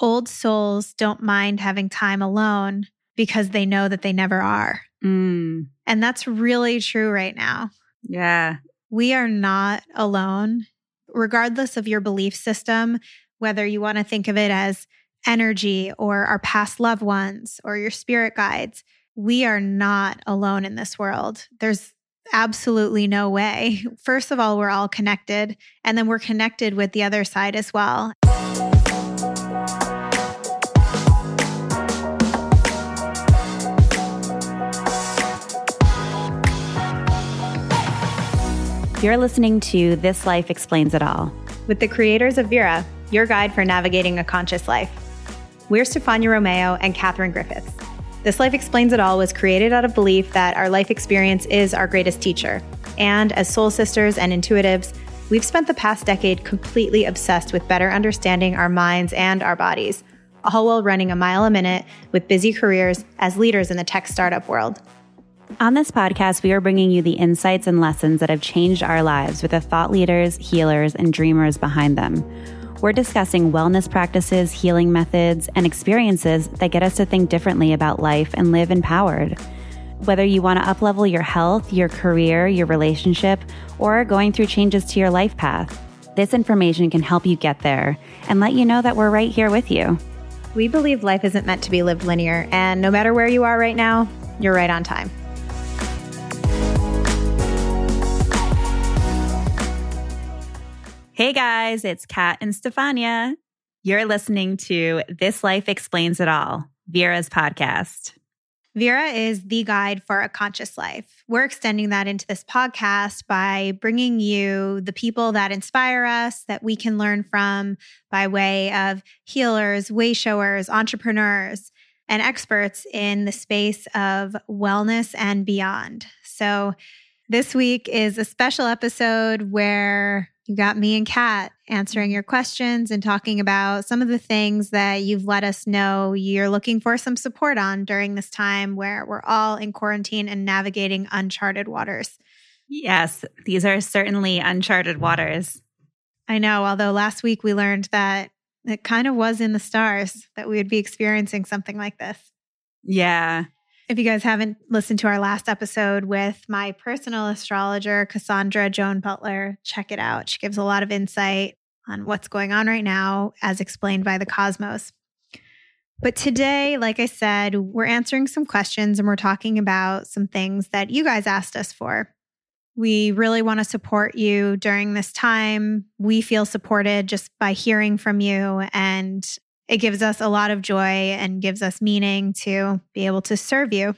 old souls don't mind having time alone because they know that they never are. Mm, And that's really true right now. yeah. We are not alone, regardless of your belief system, whether you want to think of it as energy or our past loved ones or your spirit guides. We are not alone in this world. There's absolutely no way. First of all, we're all connected, and then we're connected with the other side as well. You're listening to This Life Explains It All. with the creators of Virra, your guide for navigating a conscious life. We're Stefania Romeo and Katherine Griffiths. This Life Explains It All was created out of belief that our life experience is our greatest teacher. And as soul sisters and intuitives, we've spent the past decade completely obsessed with better understanding our minds and our bodies, all while running a mile a minute with busy careers as leaders in the tech startup world. On this podcast, we are bringing you the insights and lessons that have changed our lives with the thought leaders, healers, and dreamers behind them. We're discussing wellness practices, healing methods, and experiences that get us to think differently about life and live empowered. Whether you want to uplevel your health, your career, your relationship, or going through changes to your life path, this information can help you get there and let you know that we're right here with you. We believe life isn't meant to be lived linear, and no matter where you are right now, you're right on time. Hey guys, it's Kat and Stefania. You're listening to This Life Explains It All, Virra's podcast. Virra is the guide for a conscious life. We're extending that into this podcast by bringing you the people that inspire us, that we can learn from by way of healers, way showers, entrepreneurs, and experts in the space of wellness and beyond. So, this week is a special episode where you got me and Kat answering your questions and talking about some of the things that you've let us know you're looking for some support on during this time where we're all in quarantine and navigating uncharted waters. Yes, these are certainly uncharted waters. I know, although last week we learned that it kind of was in the stars that we would be experiencing something like this. Yeah. If you guys haven't listened to our last episode with my personal astrologer, Cassandra Joan Butler, check it out. She gives a lot of insight on what's going on right now, as explained by the cosmos. But today, like I said, we're answering some questions and we're talking about some things that you guys asked us for. We really want to support you during this time. We feel supported just by hearing from you and it gives us a lot of joy and gives us meaning to be able to serve you.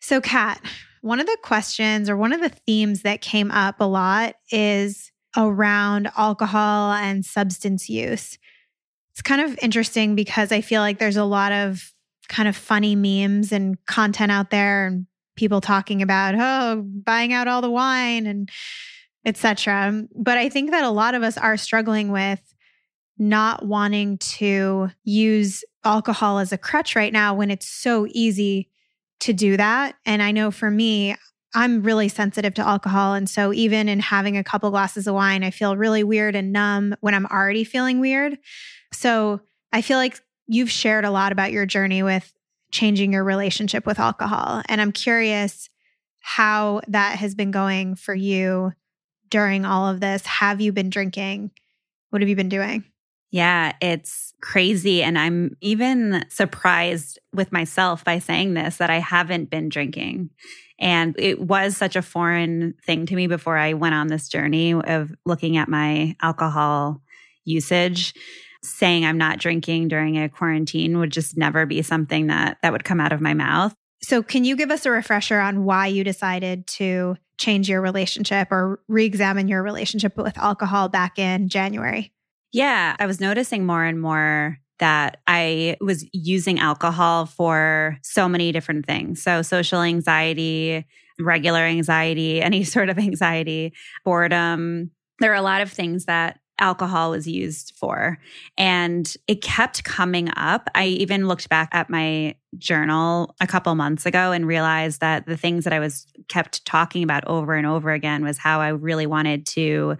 So, Kat, one of the questions or one of the themes that came up a lot is around alcohol and substance use. It's kind of interesting because I feel like there's a lot of kind of funny memes and content out there and people talking about, oh, buying out all the wine and etc. But I think that a lot of us are struggling with not wanting to use alcohol as a crutch right now when it's so easy to do that. And I know for me, I'm really sensitive to alcohol. And so even in having a couple glasses of wine, I feel really weird and numb when I'm already feeling weird. So I feel like you've shared a lot about your journey with changing your relationship with alcohol. And I'm curious how that has been going for you during all of this. Have you been drinking? What have you been doing? Yeah, it's crazy. And I'm even surprised with myself by saying this that I haven't been drinking. And it was such a foreign thing to me before I went on this journey of looking at my alcohol usage. Saying I'm not drinking during a quarantine would just never be something that that would come out of my mouth. So, can you give us a refresher on why you decided to change your relationship or re examine your relationship with alcohol back in January? Yeah, I was noticing more and more that I was using alcohol for so many different things. So, social anxiety, regular anxiety, any sort of anxiety, boredom. There are a lot of things that alcohol was used for. And it kept coming up. I even looked back at my journal a couple months ago and realized that the things that I was kept talking about over and over again was how I really wanted to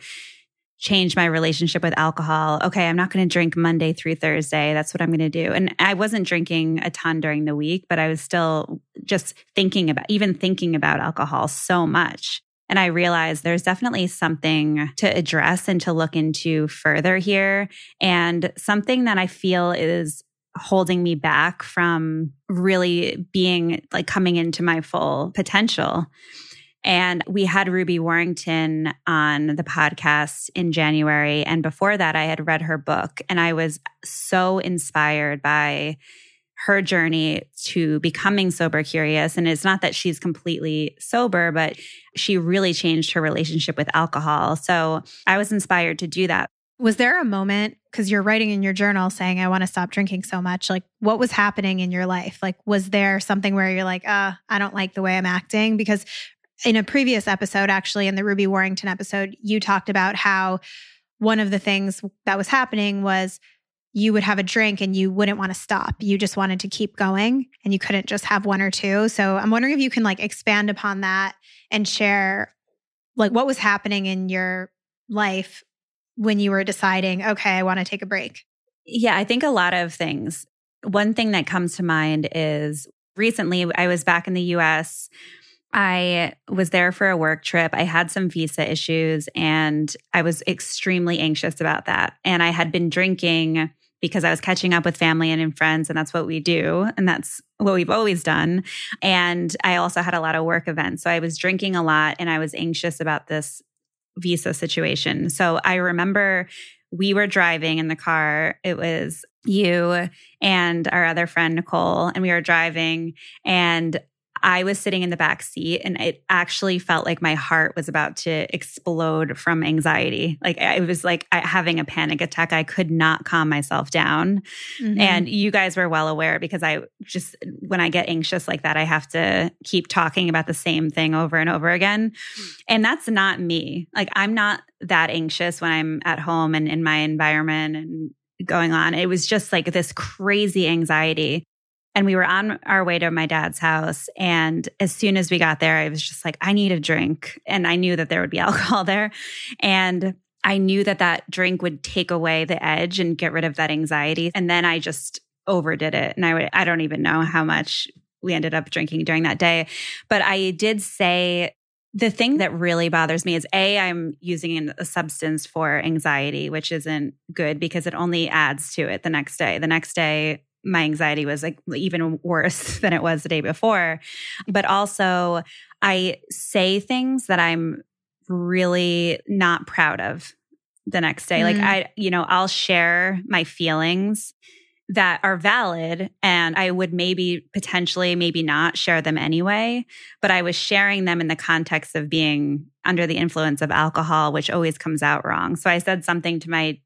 change my relationship with alcohol. Okay, I'm not going to drink Monday through Thursday. That's what I'm going to do. And I wasn't drinking a ton during the week, but I was still just thinking about, even thinking about alcohol so much. And I realized there's definitely something to address and to look into further here. And something that I feel is holding me back from really being like coming into my full potential. And we had Ruby Warrington on the podcast in January. And before that, I had read her book and I was so inspired by her journey to becoming sober curious. And it's not that she's completely sober, but she really changed her relationship with alcohol. So I was inspired to do that. Was there a moment, because you're writing in your journal saying, I want to stop drinking so much? Like, what was happening in your life? Like, was there something where you're like, uh, I don't like the way I'm acting? Because in a previous episode, actually, in the Ruby Warrington episode, you talked about how one of the things that was happening was you would have a drink and you wouldn't want to stop. You just wanted to keep going and you couldn't just have one or two. So I'm wondering if you can like expand upon that and share like what was happening in your life when you were deciding, okay, I want to take a break. Yeah, I think a lot of things. One thing that comes to mind is recently I was back in the US I was there for a work trip. I had some visa issues and I was extremely anxious about that. And I had been drinking because I was catching up with family and friends, and that's what we do. And that's what we've always done. And I also had a lot of work events. So I was drinking a lot and I was anxious about this visa situation. So I remember we were driving in the car. It was you and our other friend, Nicole, and we were driving. And I was sitting in the back seat and it actually felt like my heart was about to explode from anxiety. Like I was like having a panic attack. I could not calm myself down. Mm-hmm. And you guys were well aware because I just, when I get anxious like that, I have to keep talking about the same thing over and over again. And that's not me. Like I'm not that anxious when I'm at home and in my environment and going on. It was just like this crazy anxiety. And we were on our way to my dad's house. And as soon as we got there, I was just like, I need a drink. And I knew that there would be alcohol there. And I knew that that drink would take away the edge and get rid of that anxiety. And then I just overdid it. And I would, I don't even know how much we ended up drinking during that day. But I did say the thing that really bothers me is A, I'm using a substance for anxiety, which isn't good because it only adds to it the next day. The next day, my anxiety was like even worse than it was the day before. But also, I say things that I'm really not proud of the next day. Mm. Like, I, you know, I'll share my feelings that are valid and I would maybe potentially, maybe not share them anyway. But I was sharing them in the context of being under the influence of alcohol, which always comes out wrong. So I said something to my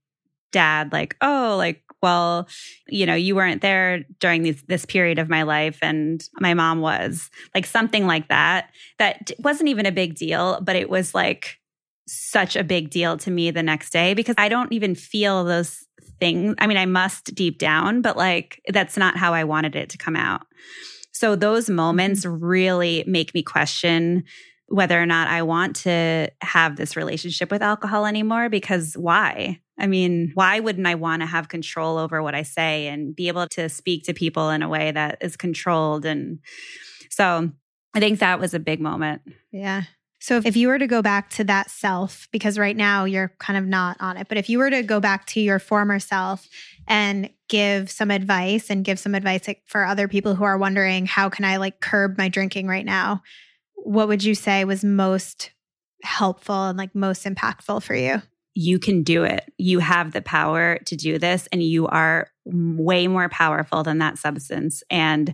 dad, like, oh, like, well, you know, you weren't there during this, this period of my life and my mom was like something like that. That wasn't even a big deal, but it was like such a big deal to me the next day because I don't even feel those things. I mean, I must deep down, but like that's not how I wanted it to come out. So those moments mm-hmm. really make me question whether or not I want to have this relationship with alcohol anymore because why? I mean, why wouldn't I want to have control over what I say and be able to speak to people in a way that is controlled? And so I think that was a big moment. Yeah. So if you were to go back to that self, because right now you're kind of not on it, but if you were to go back to your former self and give some advice and give some advice for other people who are wondering, how can I like curb my drinking right now? What would you say was most helpful and like most impactful for you? you can do it. You have the power to do this, and you are way more powerful than that substance. And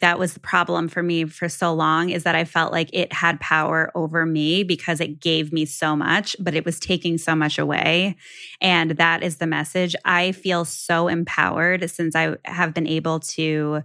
that was the problem for me for so long is that I felt like it had power over me because it gave me so much, but it was taking so much away. And that is the message. I feel so empowered since I have been able to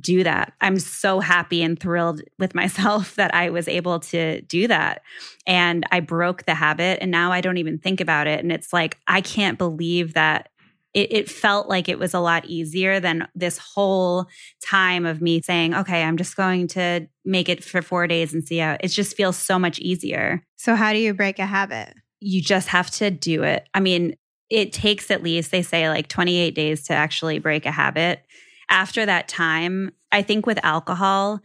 do that. I'm so happy and thrilled with myself that I was able to do that. And I broke the habit and now I don't even think about it. And it's like, I can't believe that it, it, felt like it was a lot easier than this whole time of me saying, okay, I'm just going to make it for four days and see how it just feels so much easier. So, how do you break a habit? you just have to do it. I mean, it takes at least, they say, like 28 days to actually break a habit. After that time, I think with alcohol,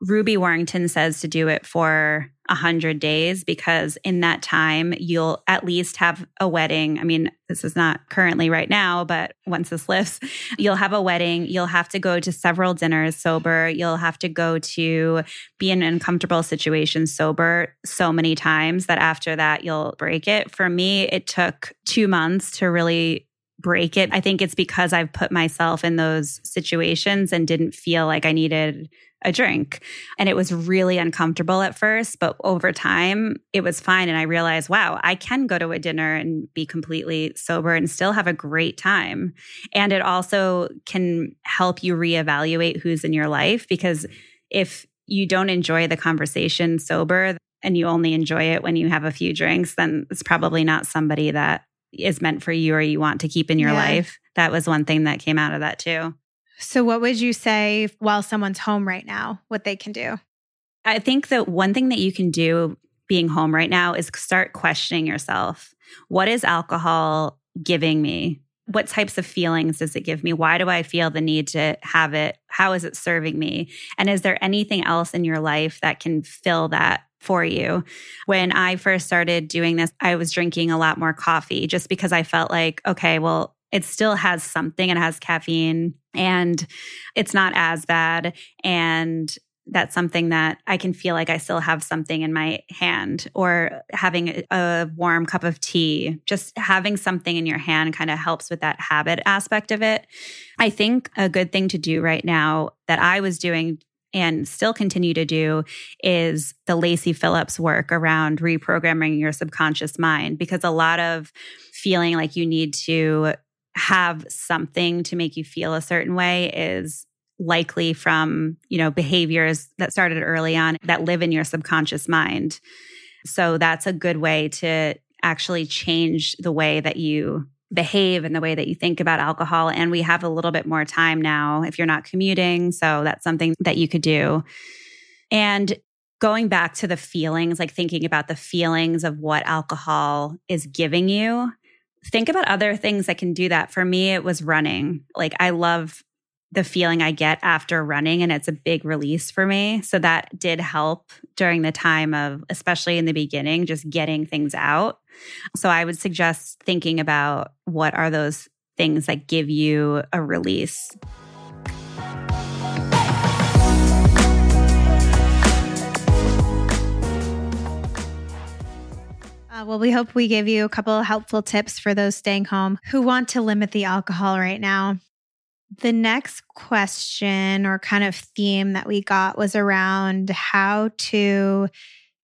Ruby Warrington says to do it for 100 days because in that time, you'll at least have a wedding. I mean, this is not currently right now, but once this lifts, you'll have a wedding. You'll have to go to several dinners sober. You'll have to go to be in uncomfortable situations sober so many times that after that, you'll break it. For me, it took two months to really break it. I think it's because I've put myself in those situations and didn't feel like I needed a drink. And it was really uncomfortable at first, but over time it was fine. And I realized, wow, I can go to a dinner and be completely sober and still have a great time. And it also can help you reevaluate who's in your life because if you don't enjoy the conversation sober and you only enjoy it when you have a few drinks, then it's probably not somebody that is meant for you or you want to keep in your yeah. life. That was one thing that came out of that too. So, what would you say while someone's home right now, what they can do? I think that one thing that you can do being home right now is start questioning yourself. What is alcohol giving me? What types of feelings does it give me? Why do I feel the need to have it? How is it serving me? And is there anything else in your life that can fill that for you. When I first started doing this, I was drinking a lot more coffee just because I felt like, okay, well, it still has something. It has caffeine and it's not as bad. And that's something that I can feel like I still have something in my hand or having a warm cup of tea. Just having something in your hand kind of helps with that habit aspect of it. I think a good thing to do right now that I was doing and still continue to do is the Lacy Phillips work around reprogramming your subconscious mind because a lot of feeling like you need to have something to make you feel a certain way is likely from, you know, behaviors that started early on that live in your subconscious mind. So that's a good way to actually change the way that you behave in the way that you think about alcohol. And we have a little bit more time now if you're not commuting. So that's something that you could do. And going back to the feelings, like thinking about the feelings of what alcohol is giving you, think about other things that can do that. For me, it was running. Like I love the feeling I get after running, and it's a big release for me. So that did help during the time of, especially in the beginning, just getting things out. So I would suggest thinking about what are those things that give you a release. Uh, well, we hope we gave you a couple helpful tips for those staying home who want to limit the alcohol right now. The next question or kind of theme that we got was around how to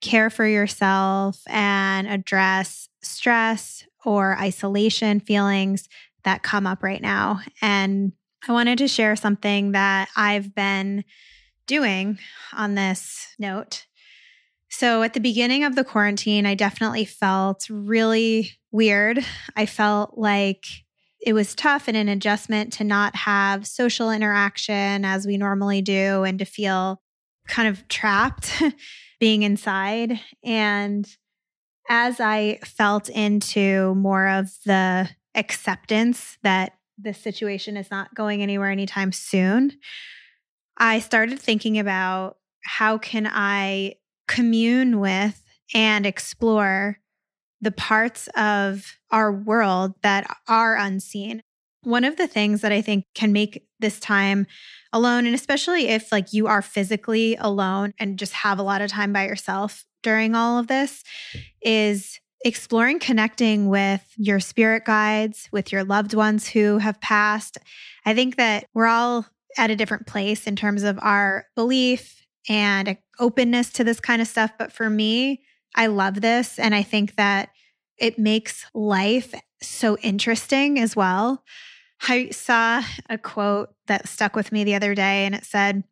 care for yourself and address stress or isolation feelings that come up right now. And I wanted to share something that I've been doing on this note. So, at the beginning of the quarantine, I definitely felt really weird. I felt like it was tough and an adjustment to not have social interaction as we normally do and to feel kind of trapped being inside. And as I felt into more of the acceptance that this situation is not going anywhere anytime soon, I started thinking about how can I commune with and explore the parts of our world that are unseen. One of the things that I think can make this time alone, and especially if like you are physically alone and just have a lot of time by yourself during all of this, is exploring connecting with your spirit guides, with your loved ones who have passed. I think that we're all at a different place in terms of our belief and openness to this kind of stuff. But for me, I love this. And I think that it makes life so interesting as well. I saw a quote that stuck with me the other day, and it said,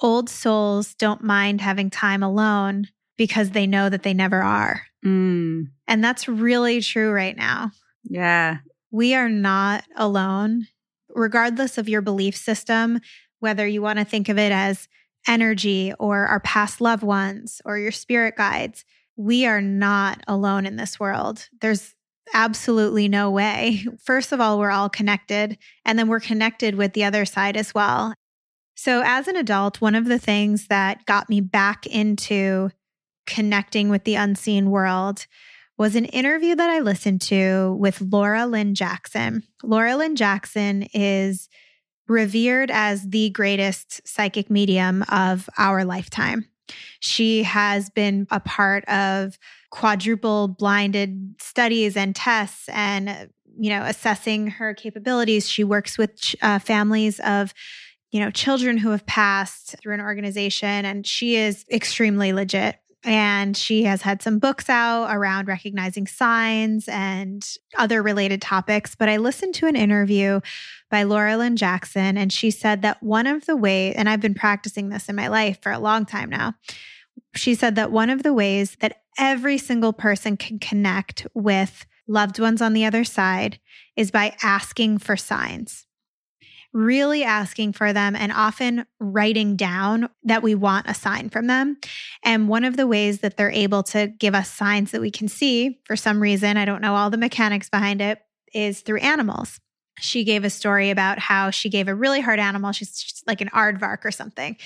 Old souls don't mind having time alone because they know that they never are. Mm. And that's really true right now. Yeah. We are not alone, regardless of your belief system, whether you want to think of it as energy or our past loved ones or your spirit guides. We are not alone in this world. There's absolutely no way. First of all, we're all connected, and then we're connected with the other side as well. So, as an adult, one of the things that got me back into connecting with the unseen world was an interview that I listened to with Laura Lynne Jackson. Laura Lynne Jackson is revered as the greatest psychic medium of our lifetime. She has been a part of quadruple blinded studies and tests and you know assessing her capabilities. She works with uh, families of you know children who have passed through an organization and she is extremely legit and she has had some books out around recognizing signs and other related topics but i listened to an interview by laura lynne jackson and she said that one of the ways and i've been practicing this in my life for a long time now she said that one of the ways that every single person can connect with loved ones on the other side is by asking for signs. Really asking for them and often writing down that we want a sign from them. And one of the ways that they're able to give us signs that we can see for some reason, I don't know all the mechanics behind it, is through animals. She gave a story about how she gave a really hard animal, she's like an aardvark or something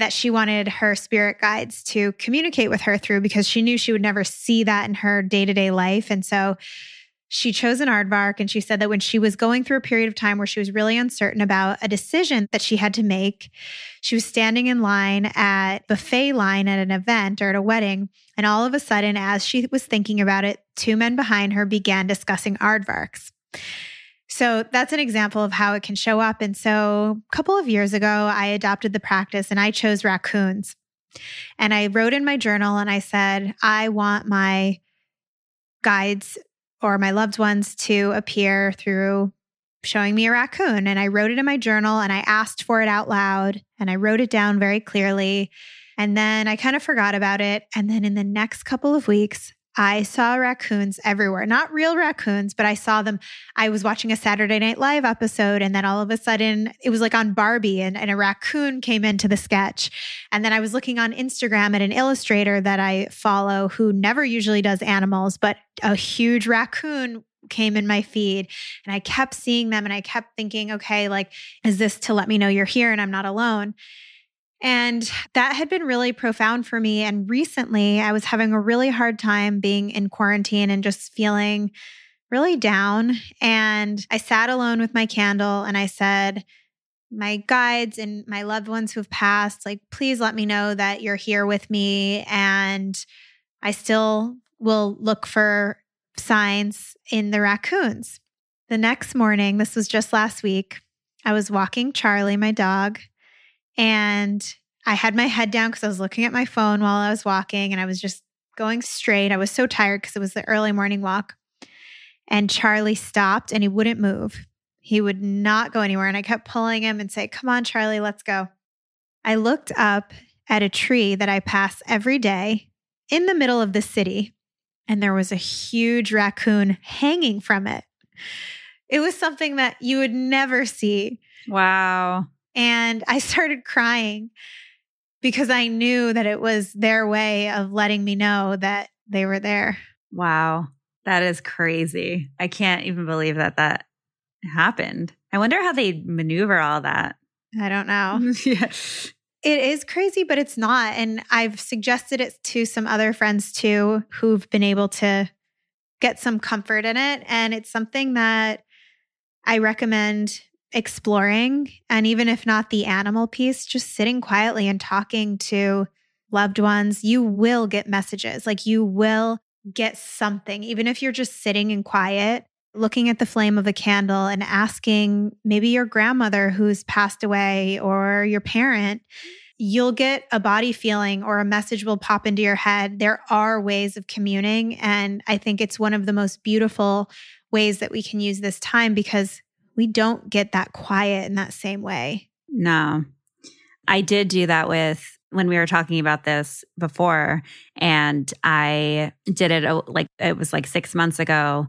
that she wanted her spirit guides to communicate with her through because she knew she would never see that in her day to day life. And so she chose an aardvark and she said that when she was going through a period of time where she was really uncertain about a decision that she had to make, she was standing in line at buffet line at an event or at a wedding. And all of a sudden, as she was thinking about it, two men behind her began discussing aardvarks. So that's an example of how it can show up. And so a couple of years ago, I adopted the practice and I chose raccoons. And I wrote in my journal and I said, I want my guides or my loved ones to appear through showing me a raccoon. And I wrote it in my journal and I asked for it out loud and I wrote it down very clearly. And then I kind of forgot about it. And then in the next couple of weeks, I saw raccoons everywhere. Not real raccoons, but I saw them. I was watching a Saturday Night Live episode, and then all of a sudden it was like on Barbie, and, and a raccoon came into the sketch. And then I was looking on Instagram at an illustrator that I follow who never usually does animals, but a huge raccoon came in my feed and I kept seeing them and I kept thinking, okay, like, is this to let me know you're here and I'm not alone? And that had been really profound for me. And recently, I was having a really hard time being in quarantine and just feeling really down. And I sat alone with my candle and I said, my guides and my loved ones who've passed, like, please let me know that you're here with me. And I still will look for signs in the raccoons. The next morning, this was just last week, I was walking Charlie, my dog, and I had my head down because I was looking at my phone while I was walking and I was just going straight. I was so tired because it was the early morning walk. And Charlie stopped and he wouldn't move. He would not go anywhere. And I kept pulling him and say, Come on, Charlie, let's go. I looked up at a tree that I pass every day in the middle of the city, and there was a huge raccoon hanging from it. It was something that you would never see. Wow. And I started crying because I knew that it was their way of letting me know that they were there. Wow. That is crazy. I can't even believe that that happened. I wonder how they maneuver all that. I don't know. yeah. It is crazy, but it's not. And I've suggested it to some other friends too who've been able to get some comfort in it. And it's something that I recommend exploring. And even if not the animal piece, just sitting quietly and talking to loved ones, you will get messages. Like you will get something, even if you're just sitting in quiet, looking at the flame of a candle and asking maybe your grandmother who's passed away or your parent. You'll get a body feeling or a message will pop into your head. There are ways of communing. And I think it's one of the most beautiful ways that we can use this time because we don't get that quiet in that same way. No. I did do that with when we were talking about this before and I did it uh, like it was like 6 months ago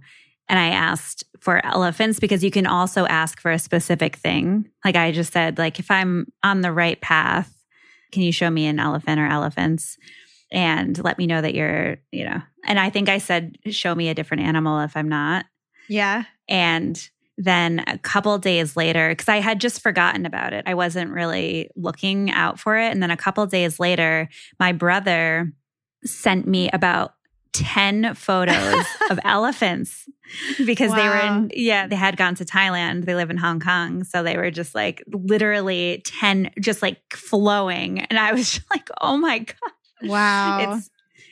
and I asked for elephants because you can also ask for a specific thing. Like I just said like if I'm on the right path, can you show me an elephant or elephants? and let me know that you're, you know, and I think I said, show me a different animal if I'm not. Yeah. And then a couple days later, because I had just forgotten about it, I wasn't really looking out for it. And then a couple days later, my brother sent me about 10 photos of elephants because wow. they were in, yeah, they had gone to Thailand. They live in Hong Kong. So they were just like literally 10, just like flowing. And I was like, oh my God. Wow. It's,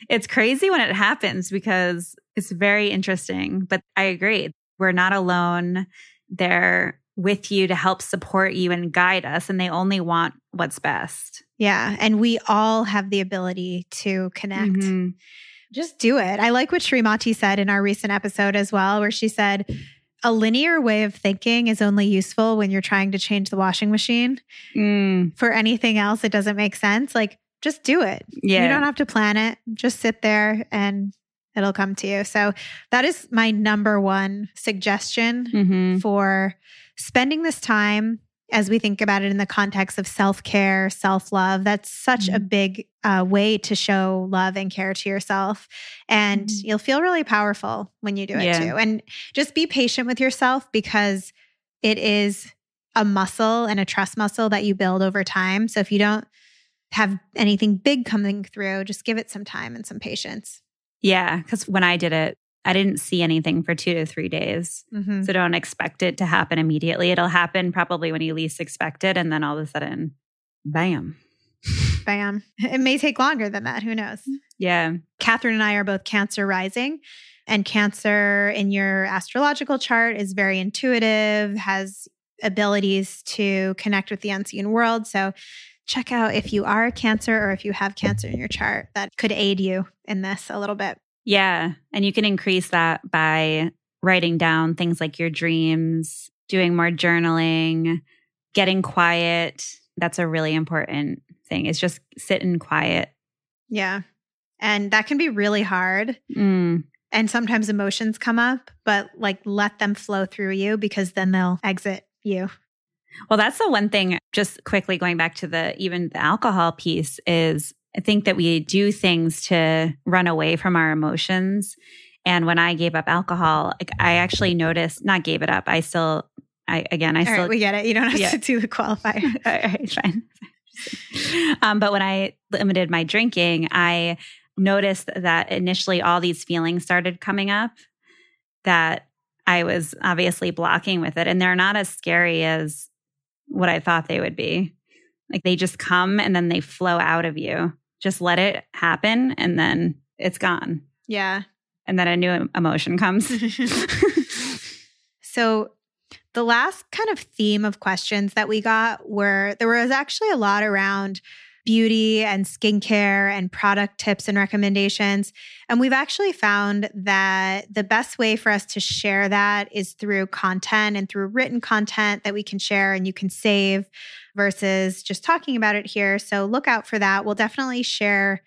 it's crazy when it happens because it's very interesting. But I agree. We're not alone. They're with you to help support you and guide us, and they only want what's best. Yeah. And we all have the ability to connect. Mm-hmm. Just do it. I like what Srimati said in our recent episode as well, where she said, a linear way of thinking is only useful when you're trying to change the washing machine. Mm. For anything else, it doesn't make sense. Like, just do it. Yeah. You don't have to plan it. Just sit there and it'll come to you. So that is my number one suggestion mm-hmm. for spending this time as we think about it in the context of self care, self love. That's such mm-hmm. a big uh, way to show love and care to yourself. And mm-hmm. you'll feel really powerful when you do it yeah. too. And just be patient with yourself because it is a muscle and a trust muscle that you build over time. So if you don't have anything big coming through, just give it some time and some patience. Yeah. Because when I did it, I didn't see anything for two to three days. Mm-hmm. So don't expect it to happen immediately. It'll happen probably when you least expect it. And then all of a sudden, bam. Bam. It may take longer than that. Who knows? Yeah. Katherine and I are both Cancer rising. And Cancer in your astrological chart is very intuitive, has abilities to connect with the unseen world. So check out if you are a Cancer or if you have Cancer in your chart. That could aid you in this a little bit. Yeah. And you can increase that by writing down things like your dreams, doing more journaling, getting quiet. That's a really important thing. It's just sit in quiet. Yeah. And that can be really hard. Mm. And sometimes emotions come up, but like let them flow through you because then they'll exit you. Well, that's the one thing, just quickly going back to the even the alcohol piece is I think that we do things to run away from our emotions. And when I gave up alcohol, I actually noticed, not gave it up. I still, I again, I All still. Right, we get it. You don't have yeah. to do the qualifier. All right, fine. um, but when I limited my drinking, I noticed that initially all these feelings started coming up that I was obviously blocking with it. And they're not as scary as what I thought they would be. Like they just come and then they flow out of you just let it happen and then it's gone. Yeah. And then a new emotion comes. so, the last kind of theme of questions that we got were there was actually a lot around beauty and skincare and product tips and recommendations. And we've actually found that the best way for us to share that is through content and through written content that we can share and you can save versus just talking about it here. So look out for that. We'll definitely share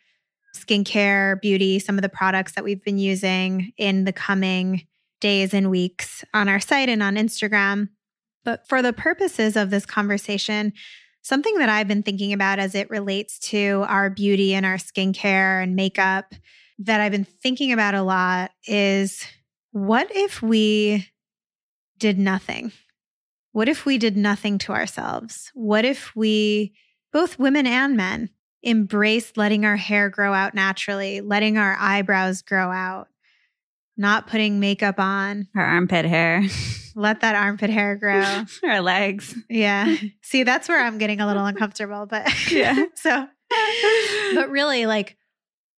skincare, beauty, some of the products that we've been using in the coming days and weeks on our site and on Instagram. But for the purposes of this conversation, something that I've been thinking about as it relates to our beauty and our skincare and makeup that I've been thinking about a lot is what if we did nothing? What if we did nothing to ourselves? What if we, both women and men, embraced letting our hair grow out naturally, letting our eyebrows grow out, not putting makeup on, Her armpit hair. Let that armpit hair grow. Her legs. Yeah. See, that's where I'm getting a little uncomfortable, but yeah. so, but really, like,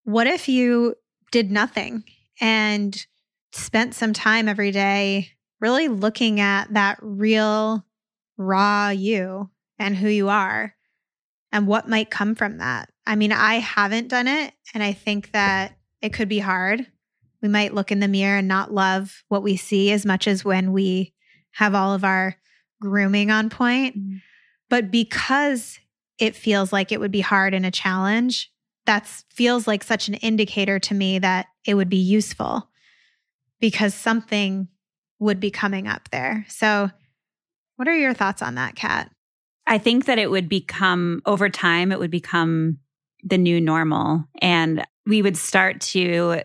what if you did nothing and spent some time every day really looking at that real, raw you and who you are and what might come from that. I mean, I haven't done it, and I think that it could be hard. We might look in the mirror and not love what we see as much as when we have all of our grooming on point. Mm-hmm. But because it feels like it would be hard and a challenge, that feels like such an indicator to me that it would be useful because something would be coming up there. So, what are your thoughts on that, Kat? I think that it would become over time, it would become the new normal. And we would start to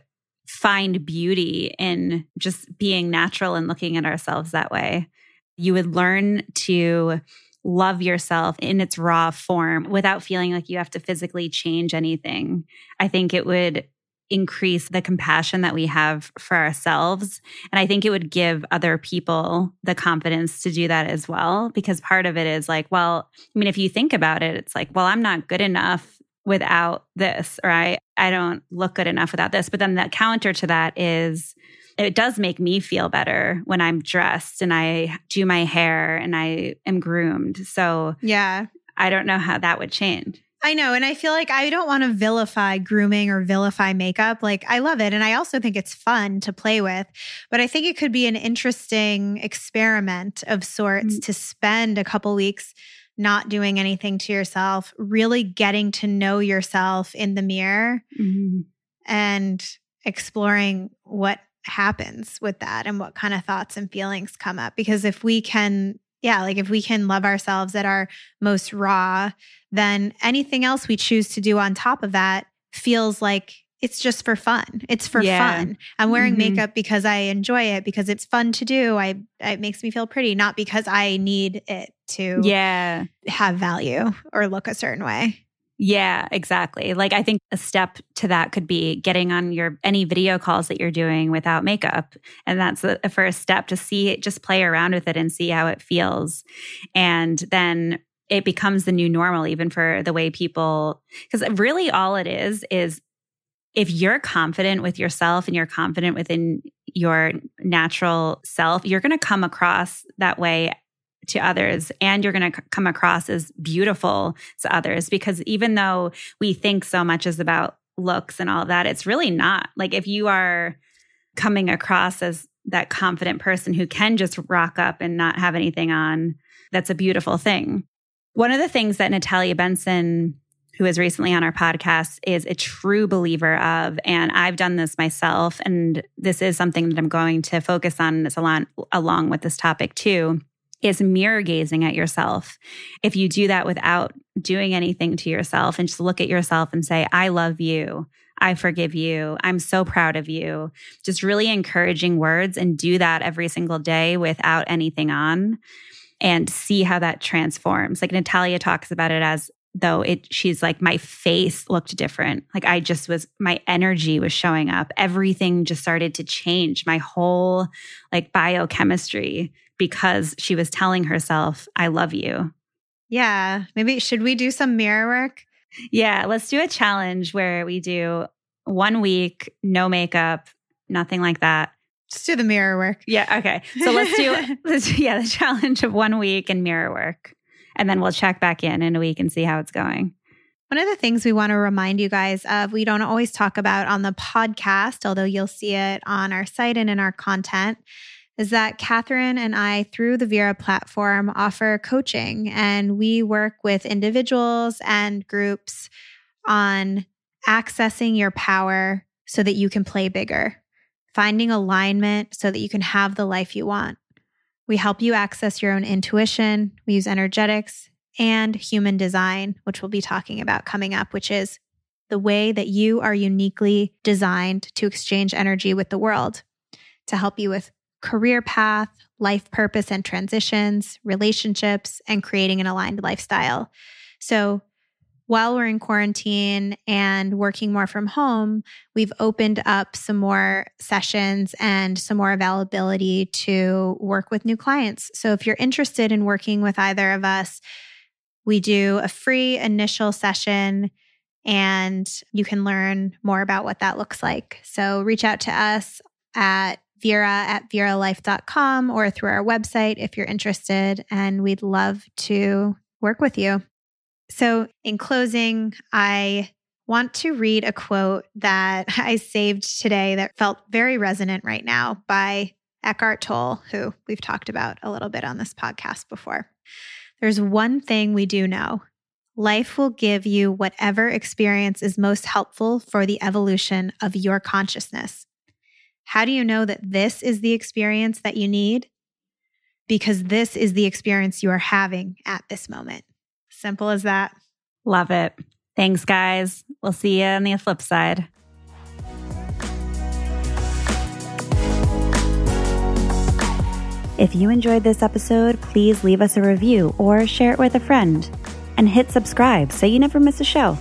find beauty in just being natural and looking at ourselves that way. You would learn to love yourself in its raw form without feeling like you have to physically change anything. I think it would increase the compassion that we have for ourselves. And I think it would give other people the confidence to do that as well. Because part of it is like, well, I mean, if you think about it, it's like, well, I'm not good enough without this, right? I don't look good enough without this. But then the counter to that is, it does make me feel better when I'm dressed and I do my hair and I am groomed. So, yeah, I don't know how that would change. I know. And I feel like I don't want to vilify grooming or vilify makeup. Like, I love it. And I also think it's fun to play with. But I think it could be an interesting experiment of sorts mm-hmm. to spend a couple weeks not doing anything to yourself, really getting to know yourself in the mirror mm-hmm. and exploring what happens with that and what kind of thoughts and feelings come up. Because if we can yeah, like if we can love ourselves at our most raw, then anything else we choose to do on top of that feels like it's just for fun. It's for yeah. fun. I'm wearing mm-hmm. makeup because I enjoy it because it's fun to do. I it makes me feel pretty, not because I need it to yeah have value or look a certain way. Yeah, exactly. Like I think a step to that could be getting on your any video calls that you're doing without makeup. And that's a, a first step to see it, just play around with it and see how it feels. And then it becomes the new normal, even for the way people, because really all it is is if you're confident with yourself and you're confident within your natural self, you're going to come across that way to others and you're going to come across as beautiful to others because even though we think so much is about looks and all that it's really not. Like if you are coming across as that confident person who can just rock up and not have anything on that's a beautiful thing. One of the things that natalia benson who is recently on our podcast is a true believer of and i've done this myself and this is something that i'm going to focus on this along, along with this topic too is mirror gazing at yourself. If you do that without doing anything to yourself and just look at yourself and say, I love you. I forgive you. I'm so proud of you. Just really encouraging words and do that every single day without anything on and see how that transforms. Like Natalia talks about it as though it she's like my face looked different. Like I just was my energy was showing up. Everything just started to change. My whole like biochemistry because she was telling herself, I love you. Yeah. Maybe should we do some mirror work? Yeah. Let's do a challenge where we do one week, no makeup, nothing like that. Just do the mirror work. Yeah. Okay. So let's do, let's, yeah, the challenge of one week and mirror work. And then we'll check back in in a week and see how it's going. One of the things we want to remind you guys of, we don't always talk about on the podcast, although you'll see it on our site and in our content, is that Katherine and I, through the Virra platform, offer coaching and we work with individuals and groups on accessing your power so that you can play bigger, finding alignment so that you can have the life you want. We help you access your own intuition. We use energetics and human design, which we'll be talking about coming up, which is the way that you are uniquely designed to exchange energy with the world to help you with career path, life purpose and transitions, relationships, and creating an aligned lifestyle. So, while we're in quarantine and working more from home, we've opened up some more sessions and some more availability to work with new clients. So, if you're interested in working with either of us, we do a free initial session and you can learn more about what that looks like. So, reach out to us at Virra at virralife.com or through our website if you're interested. And we'd love to work with you. So, in closing, I want to read a quote that I saved today that felt very resonant right now by Eckhart Tolle, who we've talked about a little bit on this podcast before. There's one thing we do know life will give you whatever experience is most helpful for the evolution of your consciousness. How do you know that this is the experience that you need? Because this is the experience you are having at this moment. Simple as that. Love it. Thanks, guys. We'll see you on the flip side. If you enjoyed this episode, please leave us a review or share it with a friend. And hit subscribe so you never miss a show.